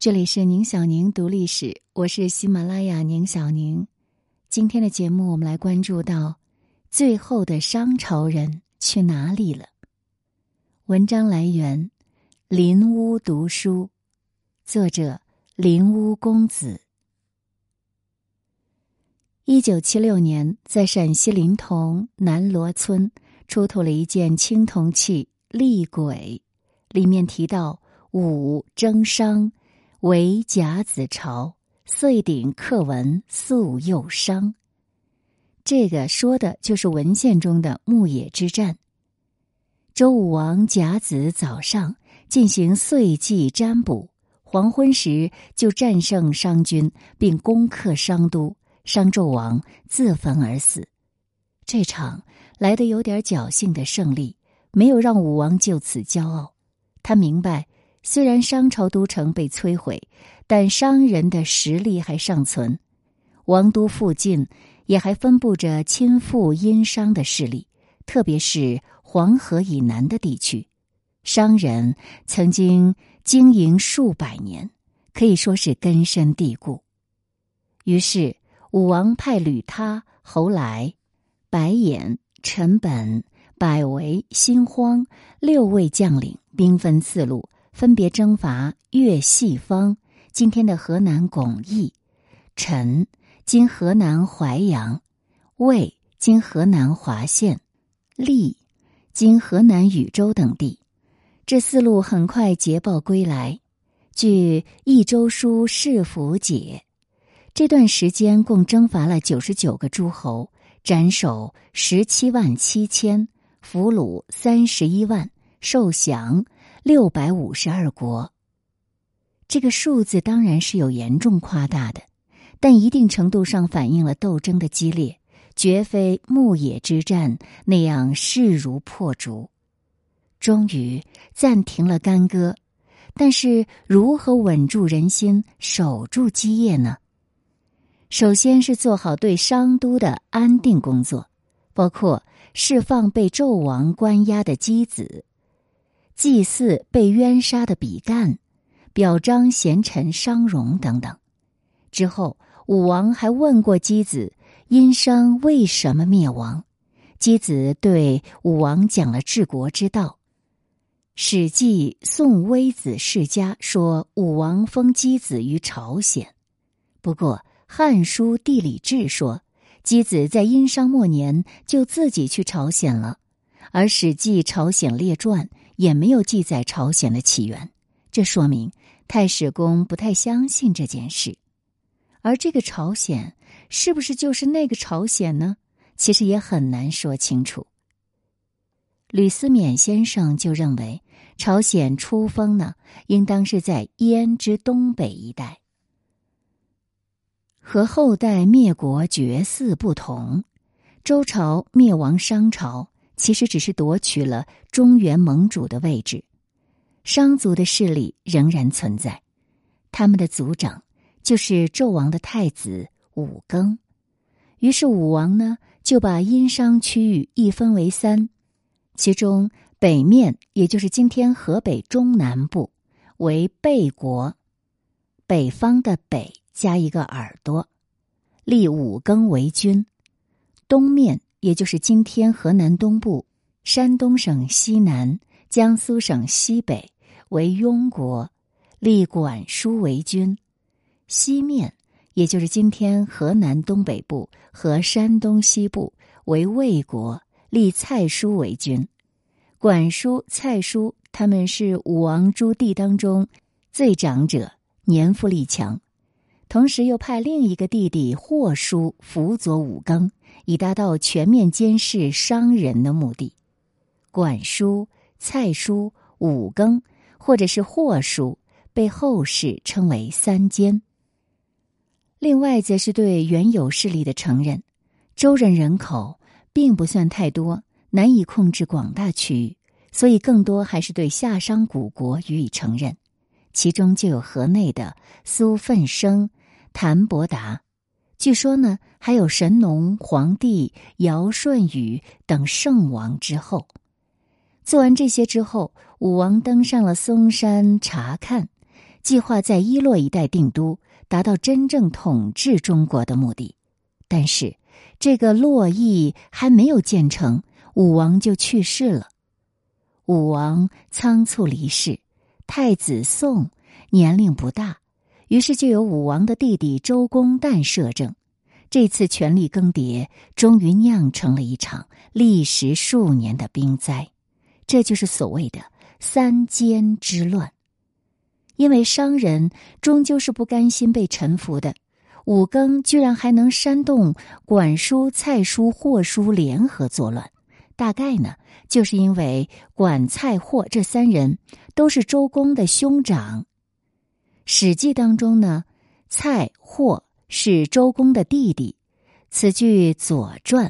这里是宁小宁读历史，我是喜马拉雅宁小宁。今天的节目，我们来关注到最后的商朝人去哪里了。文章来源：林屋读书，作者林屋公子。一九七六年，在陕西临潼南罗村出土了一件青铜器厉鬼，里面提到武征商。为甲子朝，岁鼎刻文素又商。这个说的就是文献中的牧野之战。周武王甲子早上进行岁祭占卜，黄昏时就战胜商军，并攻克商都，商纣王自焚而死。这场来的有点侥幸的胜利，没有让武王就此骄傲。他明白。虽然商朝都城被摧毁，但商人的实力还尚存。王都附近也还分布着亲附殷商的势力，特别是黄河以南的地区，商人曾经经营数百年，可以说是根深蒂固。于是武王派吕他、侯来、白眼、陈本、百为、辛荒六位将领，兵分四路。分别征伐越细方（今天的河南巩义）、陈（今河南淮阳）、魏（今河南滑县）、利（今河南禹州）等地。这四路很快捷报归来。据《益州书·世府解》，这段时间共征伐了九十九个诸侯，斩首十七万七千，俘虏三十一万，受降。六百五十二国，这个数字当然是有严重夸大的，但一定程度上反映了斗争的激烈，绝非牧野之战那样势如破竹。终于暂停了干戈，但是如何稳住人心、守住基业呢？首先是做好对商都的安定工作，包括释放被纣王关押的箕子。祭祀被冤杀的比干，表彰贤臣商容等等。之后，武王还问过箕子：“殷商为什么灭亡？”箕子对武王讲了治国之道。《史记·宋微子世家》说，武王封箕子于朝鲜。不过，《汉书·地理志》说，箕子在殷商末年就自己去朝鲜了。而《史记·朝鲜列传》。也没有记载朝鲜的起源，这说明太史公不太相信这件事。而这个朝鲜是不是就是那个朝鲜呢？其实也很难说清楚。吕思勉先生就认为，朝鲜初封呢，应当是在燕之东北一带。和后代灭国绝嗣不同，周朝灭亡商朝。其实只是夺取了中原盟主的位置，商族的势力仍然存在。他们的族长就是纣王的太子武庚。于是武王呢就把殷商区域一分为三，其中北面也就是今天河北中南部为贝国，北方的北加一个耳朵，立武庚为君；东面。也就是今天河南东部、山东省西南、江苏省西北为雍国，立管叔为君；西面，也就是今天河南东北部和山东西部为魏国，立蔡叔为君。管叔、蔡叔他们是武王诸弟当中最长者，年富力强，同时又派另一个弟弟霍叔辅佐武庚。以达到全面监视商人的目的，管叔、蔡叔、武庚，或者是霍叔，被后世称为三监。另外，则是对原有势力的承认。周人人口并不算太多，难以控制广大区域，所以更多还是对夏商古国予以承认。其中就有河内的苏奋生、谭伯达。据说呢，还有神农、黄帝、尧舜禹等圣王之后。做完这些之后，武王登上了嵩山查看，计划在伊洛一带定都，达到真正统治中国的目的。但是，这个洛邑还没有建成，武王就去世了。武王仓促离世，太子宋年龄不大，于是就由武王的弟弟周公旦摄政。这次权力更迭，终于酿成了一场历时数年的兵灾，这就是所谓的三监之乱。因为商人终究是不甘心被臣服的，武庚居然还能煽动管叔、蔡叔、霍叔联合作乱，大概呢，就是因为管、蔡、霍这三人都是周公的兄长。《史记》当中呢，蔡、霍是周公的弟弟，此据《左传》，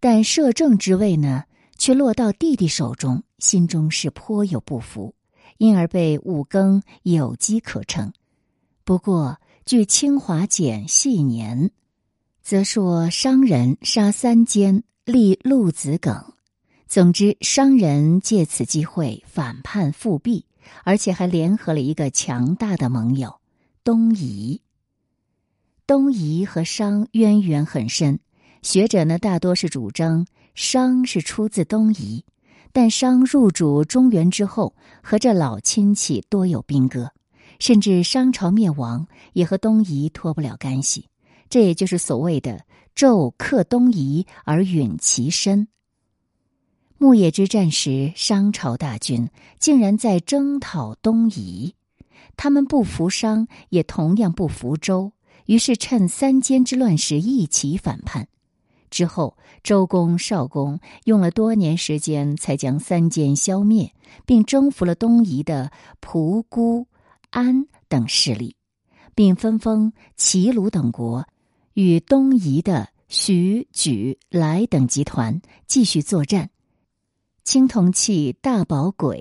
但摄政之位呢，却落到弟弟手中，心中是颇有不服。因而被五更有机可乘。不过，据清华简系年，则说商人杀三监，立陆子耿。总之，商人借此机会反叛复辟，而且还联合了一个强大的盟友——东夷。东夷和商渊源很深，学者呢大多是主张商是出自东夷。但商入主中原之后，和这老亲戚多有兵戈，甚至商朝灭亡也和东夷脱不了干系。这也就是所谓的“纣克东夷而允其身”。牧野之战时，商朝大军竟然在征讨东夷，他们不服商，也同样不服周，于是趁三监之乱时一起反叛。之后，周公、少公用了多年时间，才将三监消灭，并征服了东夷的蒲姑、安等势力，并分封齐、鲁等国，与东夷的徐、举、来等集团继续作战。青铜器《大宝簋》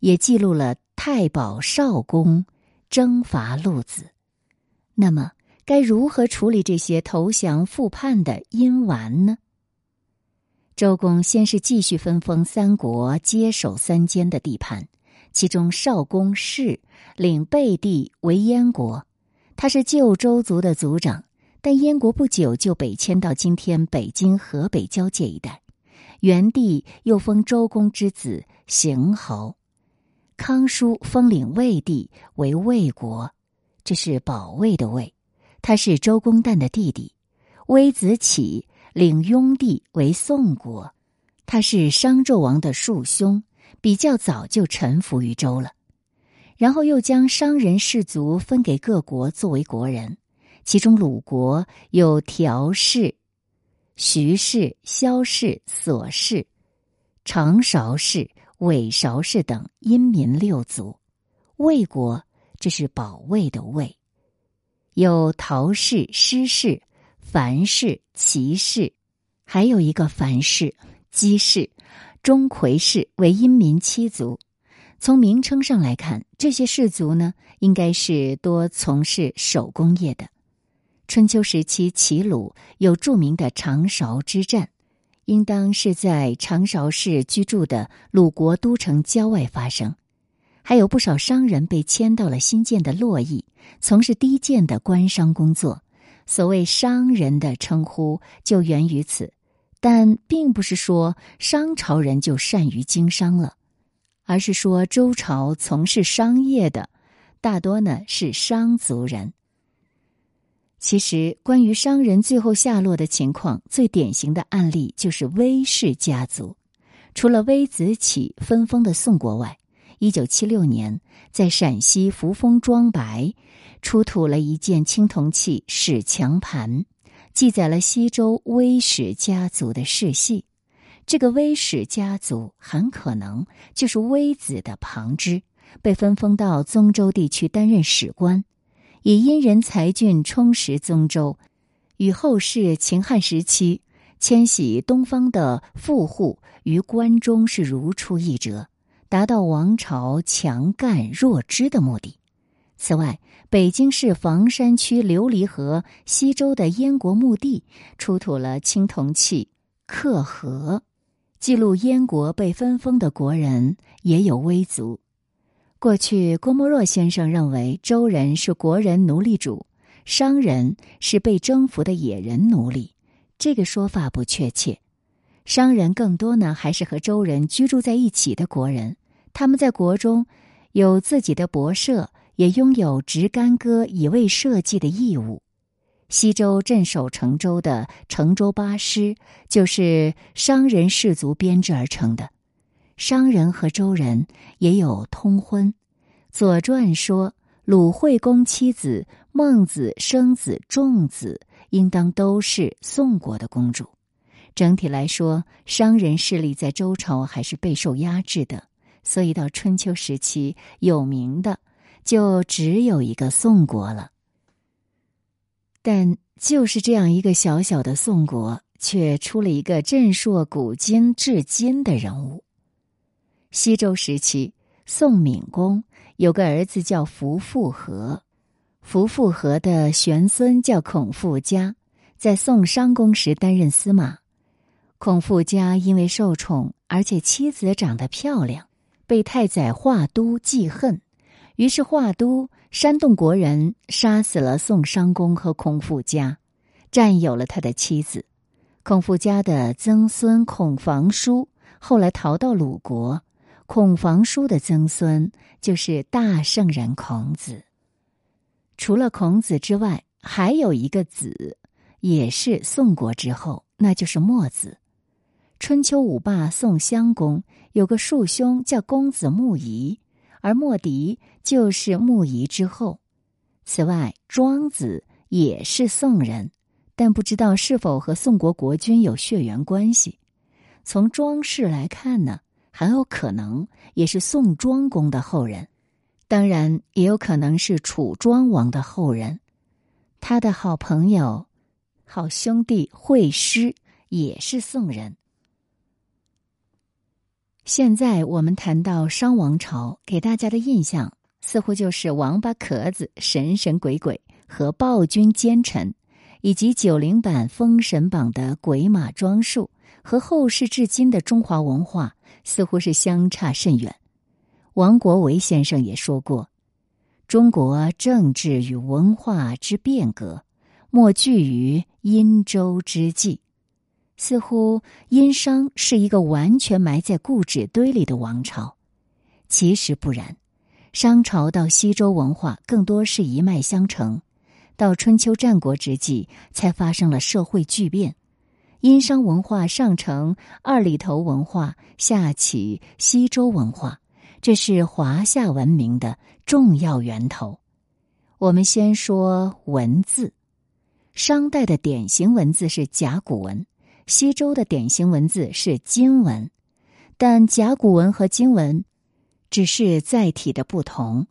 也记录了太保少公征伐陆子。那么。该如何处理这些投降复叛的阴丸呢？周公先是继续分封三国接手三监的地盘，其中少公氏领贝地为燕国，他是旧周族的族长，但燕国不久就北迁到今天北京河北交界一带。元帝又封周公之子邢侯，康叔封领魏地为魏国，这是保卫的魏。他是周公旦的弟弟，微子启领雍地为宋国，他是商纣王的庶兄，比较早就臣服于周了。然后又将商人士族分给各国作为国人，其中鲁国有条氏、徐氏、萧氏、索氏、长勺氏、尾勺氏等阴民六族。魏国这是保卫的魏。有陶氏、施氏、樊氏、齐氏，还有一个樊氏、姬氏、钟馗氏为阴民七族。从名称上来看，这些氏族呢，应该是多从事手工业的。春秋时期，齐鲁有著名的长勺之战，应当是在长勺市居住的鲁国都城郊外发生。还有不少商人被迁到了新建的洛邑，从事低贱的官商工作。所谓商人的称呼就源于此，但并不是说商朝人就善于经商了，而是说周朝从事商业的大多呢是商族人。其实，关于商人最后下落的情况，最典型的案例就是威氏家族，除了微子启分封的宋国外。一九七六年，在陕西扶风庄白出土了一件青铜器史强盘，记载了西周威氏家族的世系。这个威氏家族很可能就是微子的旁支，被分封到宗州地区担任史官，也因人才俊充实宗州，与后世秦汉时期迁徙东方的富户于关中是如出一辙。达到王朝强干弱支的目的。此外，北京市房山区琉璃河西周的燕国墓地出土了青铜器刻盒，记录燕国被分封的国人也有微族。过去，郭沫若先生认为周人是国人奴隶主，商人是被征服的野人奴隶。这个说法不确切，商人更多呢还是和周人居住在一起的国人。他们在国中有自己的博社，也拥有执干戈以卫社稷的义务。西周镇守成州的成州八师，就是商人士族编制而成的。商人和周人也有通婚，《左传》说鲁惠公妻子孟子生子仲子，应当都是宋国的公主。整体来说，商人势力在周朝还是备受压制的，所以到春秋时期，有名的就只有一个宋国了。但就是这样一个小小的宋国，却出了一个震烁古今至今的人物。西周时期，宋闵公有个儿子叫伏复和，伏复和的玄孙叫孔富家，在宋商公时担任司马。孔富家因为受宠，而且妻子长得漂亮，被太宰华都记恨，于是华都煽动国人杀死了宋商公和孔富家，占有了他的妻子。孔富家的曾孙孔房叔后来逃到鲁国。孔房叔的曾孙就是大圣人孔子。除了孔子之外，还有一个子，也是宋国之后，那就是墨子。春秋五霸宋襄公有个庶兄叫公子穆仪，而墨翟就是穆仪之后。此外，庄子也是宋人，但不知道是否和宋国国君有血缘关系。从庄氏来看呢？很有可能也是宋庄公的后人，当然也有可能是楚庄王的后人。他的好朋友、好兄弟惠施也是宋人。现在我们谈到商王朝，给大家的印象似乎就是王八壳子、神神鬼鬼和暴君奸臣，以及九零版《封神榜》的鬼马装束，和后世至今的中华文化。似乎是相差甚远。王国维先生也说过：“中国政治与文化之变革，莫惧于殷周之际。”似乎殷商是一个完全埋在故纸堆里的王朝。其实不然，商朝到西周文化更多是一脉相承，到春秋战国之际才发生了社会巨变。殷商文化上承二里头文化，下启西周文化，这是华夏文明的重要源头。我们先说文字，商代的典型文字是甲骨文，西周的典型文字是金文，但甲骨文和金文只是载体的不同。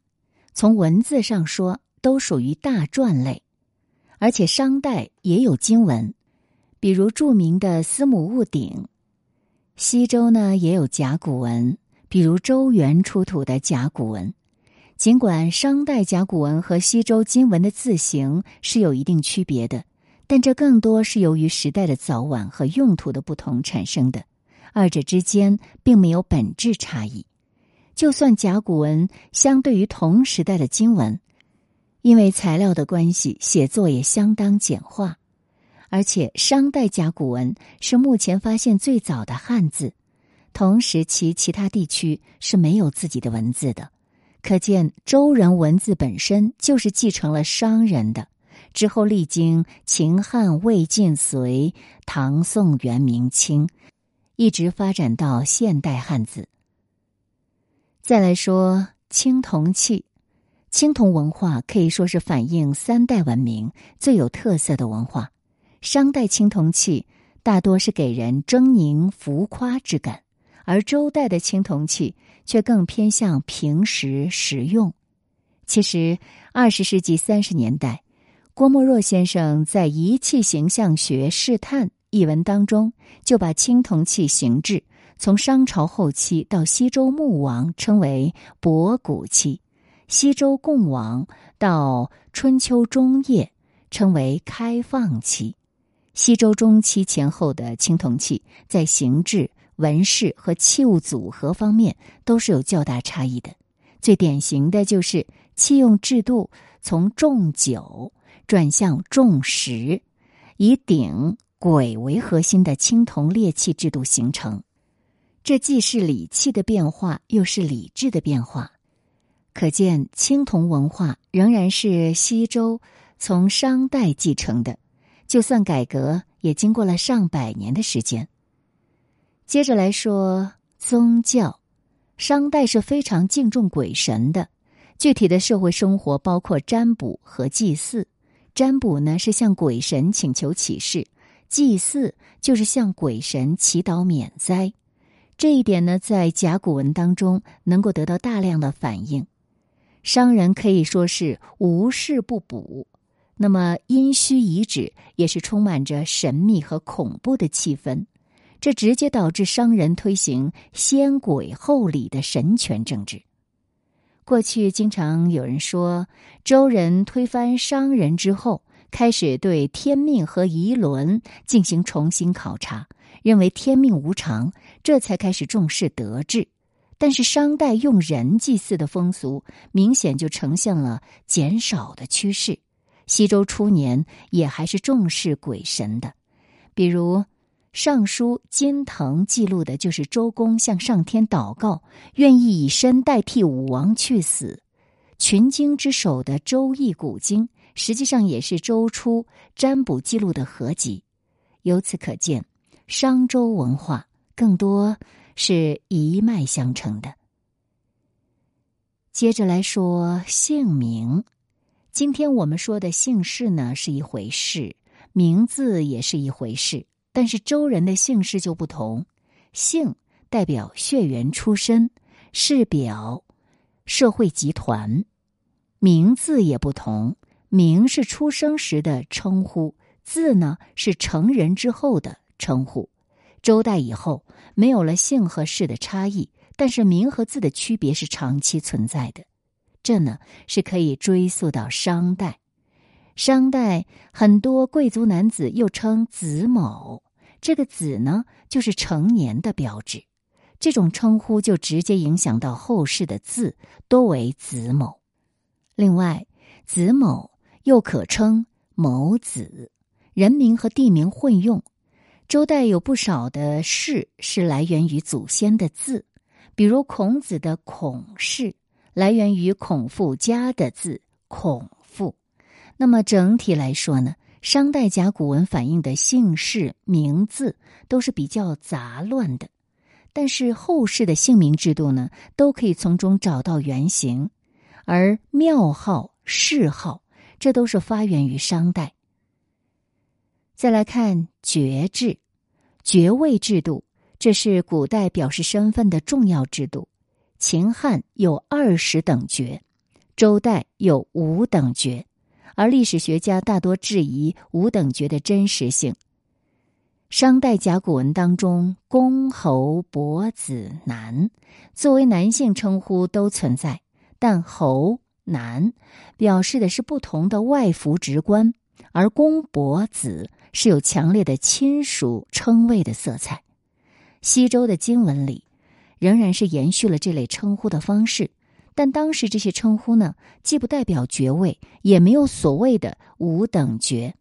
从文字上说，都属于大篆类，而且商代也有金文。比如著名的司母戊鼎，西周呢也有甲骨文，比如周原出土的甲骨文。尽管商代甲骨文和西周金文的字形是有一定区别的，但这更多是由于时代的早晚和用途的不同产生的，二者之间并没有本质差异。就算甲骨文相对于同时代的金文，因为材料的关系，写作也相当简化。而且，商代甲骨文是目前发现最早的汉字，同时其其他地区是没有自己的文字的，可见周人文字本身就是继承了商人的。之后历经秦汉魏晋隋唐宋元明清，一直发展到现代汉字。再来说青铜器，青铜文化可以说是反映三代文明最有特色的文化。商代青铜器大多是给人狰狞浮夸之感，而周代的青铜器却更偏向平实实用。其实，二十世纪三十年代，郭沫若先生在《仪器形象学试探》一文当中，就把青铜器形制从商朝后期到西周穆王称为博古器，西周共王到春秋中叶称为开放期。西周中期前后的青铜器，在形制、纹饰和器物组合方面都是有较大差异的。最典型的就是器用制度从重酒转向重石，以鼎、簋为核心的青铜列器制度形成。这既是礼器的变化，又是礼制的变化。可见，青铜文化仍然是西周从商代继承的，就算改革，也经过了上百年的时间。接着来说宗教。商代是非常敬重鬼神的，具体的社会生活包括占卜和祭祀。占卜呢是向鬼神请求启示，祭祀就是向鬼神祈祷免灾。这一点呢，在甲骨文当中能够得到大量的反映。商人可以说是无事不卜，那么殷墟遗址也是充满着神秘和恐怖的气氛。这直接导致商人推行先鬼后礼的神权政治。过去经常有人说，周人推翻商人之后，开始对天命和仪伦进行重新考察，认为天命无常，这才开始重视德治。但是商代用人祭祀的风俗，明显就呈现了减少的趋势。西周初年也还是重视鬼神的，比如。《尚书》金藤记录的就是周公向上天祷告，愿意以身代替武王去死。群经之首的《周易》古经，实际上也是周初占卜记录的合集。由此可见，商周文化更多是一脉相承的。接着来说姓名，今天我们说的姓氏呢是一回事，名字也是一回事。但是周人的姓氏就不同，姓代表血缘出身，是表社会集团；名字也不同，名是出生时的称呼，字呢是成人之后的称呼。周代以后没有了姓和氏的差异，但是名和字的区别是长期存在的。这呢是可以追溯到商代。商代很多贵族男子又称子某，这个“子”呢，就是成年的标志。这种称呼就直接影响到后世的字，多为子某。另外，子某又可称某子，人名和地名混用。周代有不少的氏是来源于祖先的字，比如孔子的孔氏来源于孔父家的字孔父。那么整体来说呢，商代甲骨文反映的姓氏名字都是比较杂乱的，但是后世的姓名制度呢，都可以从中找到原型，而庙号、谥号，这都是发源于商代。再来看爵制、爵位制度，这是古代表示身份的重要制度。秦汉有二十等爵，周代有五等爵。而历史学家大多质疑五等爵的真实性。商代甲骨文当中，公、侯、伯、子、男作为男性称呼都存在，但侯、男表示的是不同的外服职官，而公、伯、子是有强烈的亲属称谓的色彩。西周的经文里，仍然是延续了这类称呼的方式。但当时这些称呼呢，既不代表爵位，也没有所谓的五等爵。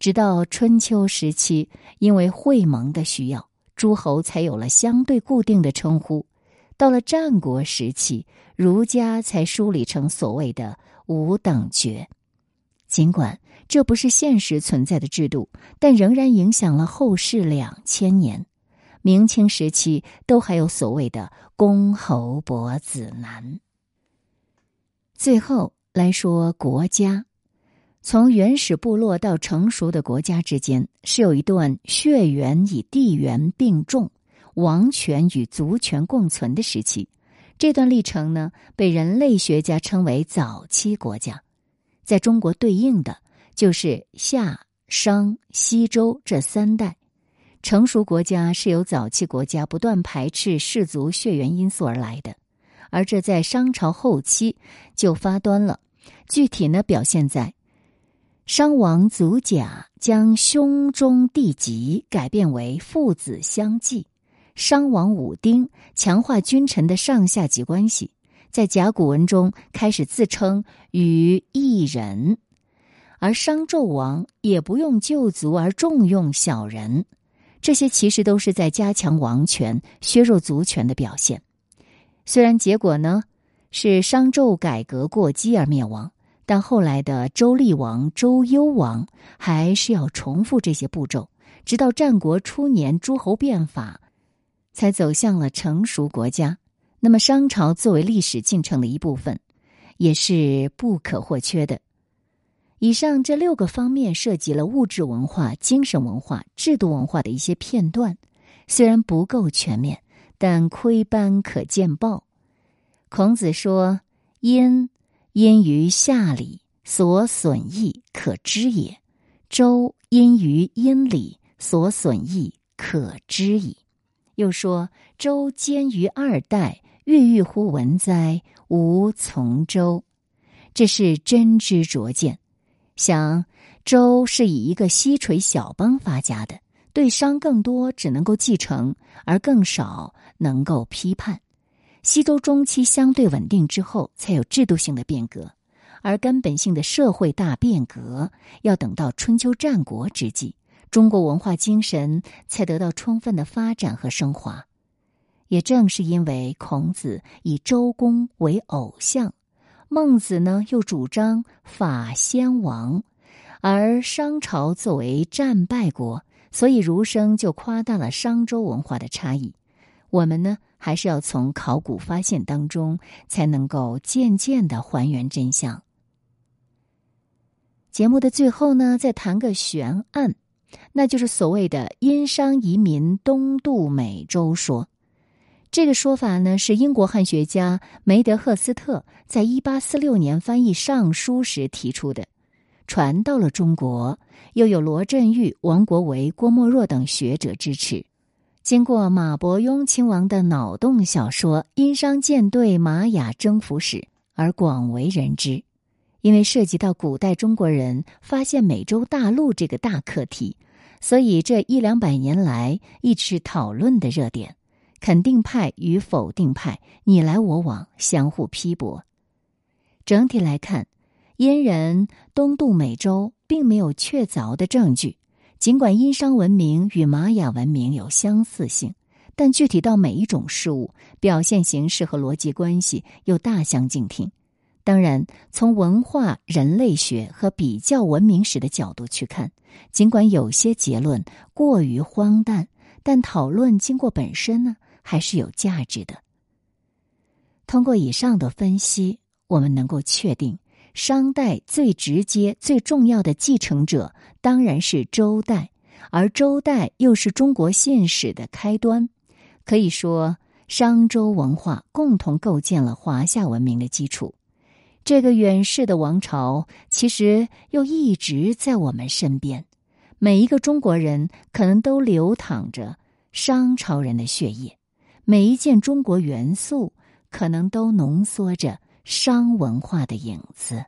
直到春秋时期，因为会盟的需要，诸侯才有了相对固定的称呼。到了战国时期，儒家才梳理成所谓的五等爵。尽管这不是现实存在的制度，但仍然影响了后世两千年。明清时期都还有所谓的公侯伯子男。最后来说国家，从原始部落到成熟的国家之间，是有一段血缘与地缘并重、王权与族权共存的时期。这段历程呢，被人类学家称为早期国家。在中国对应的就是夏、商、西周这三代成熟国家，是由早期国家不断排斥氏族血缘因素而来的。而这在商朝后期就发端了，具体呢表现在商王祖甲将兄终弟及改变为父子相继，商王武丁强化君臣的上下级关系，在甲骨文中开始自称与一人，而商纣王也不用旧族而重用小人，这些其实都是在加强王权、削弱族权的表现。虽然结果呢是商纣改革过激而灭亡。但后来的周厉王、周幽王还是要重复这些步骤，直到战国初年诸侯变法，才走向了成熟国家。那么，商朝作为历史进程的一部分，也是不可或缺的。以上这六个方面涉及了物质文化、精神文化、制度文化的一些片段，虽然不够全面，但窥斑可见豹。孔子说：“因。”因于下礼所损益可知也，周因于阴礼所损益可知矣。又说周兼于二代，郁郁乎文哉？无从周，这是真知灼见。想周是以一个西垂小邦发家的，对商更多只能够继承，而更少能够批判。西周中期相对稳定之后，才有制度性的变革，而根本性的社会大变革要等到春秋战国之际，中国文化精神才得到充分的发展和升华。也正是因为孔子以周公为偶像，孟子呢又主张法先王，而商朝作为战败国，所以儒生就夸大了商周文化的差异。我们呢？还是要从考古发现当中，才能够渐渐的还原真相。节目的最后呢，再谈个悬案，那就是所谓的殷商移民东渡美洲说。这个说法呢，是英国汉学家梅德赫斯特在一八四六年翻译《尚书》时提出的，传到了中国，又有罗振玉、王国维、郭沫若等学者支持。经过马伯庸亲王的脑洞小说《殷商舰队玛雅征服史》而广为人知，因为涉及到古代中国人发现美洲大陆这个大课题，所以这一两百年来一直是讨论的热点。肯定派与否定派你来我往，相互批驳。整体来看，殷人东渡美洲并没有确凿的证据。尽管殷商文明与玛雅文明有相似性，但具体到每一种事物表现形式和逻辑关系又大相径庭。当然，从文化人类学和比较文明史的角度去看，尽管有些结论过于荒诞，但讨论经过本身呢，还是有价值的。通过以上的分析，我们能够确定。商代最直接、最重要的继承者当然是周代，而周代又是中国现史的开端。可以说，商周文化共同构建了华夏文明的基础。这个远世的王朝，其实又一直在我们身边。每一个中国人可能都流淌着商朝人的血液，每一件中国元素可能都浓缩着。商文化的影子。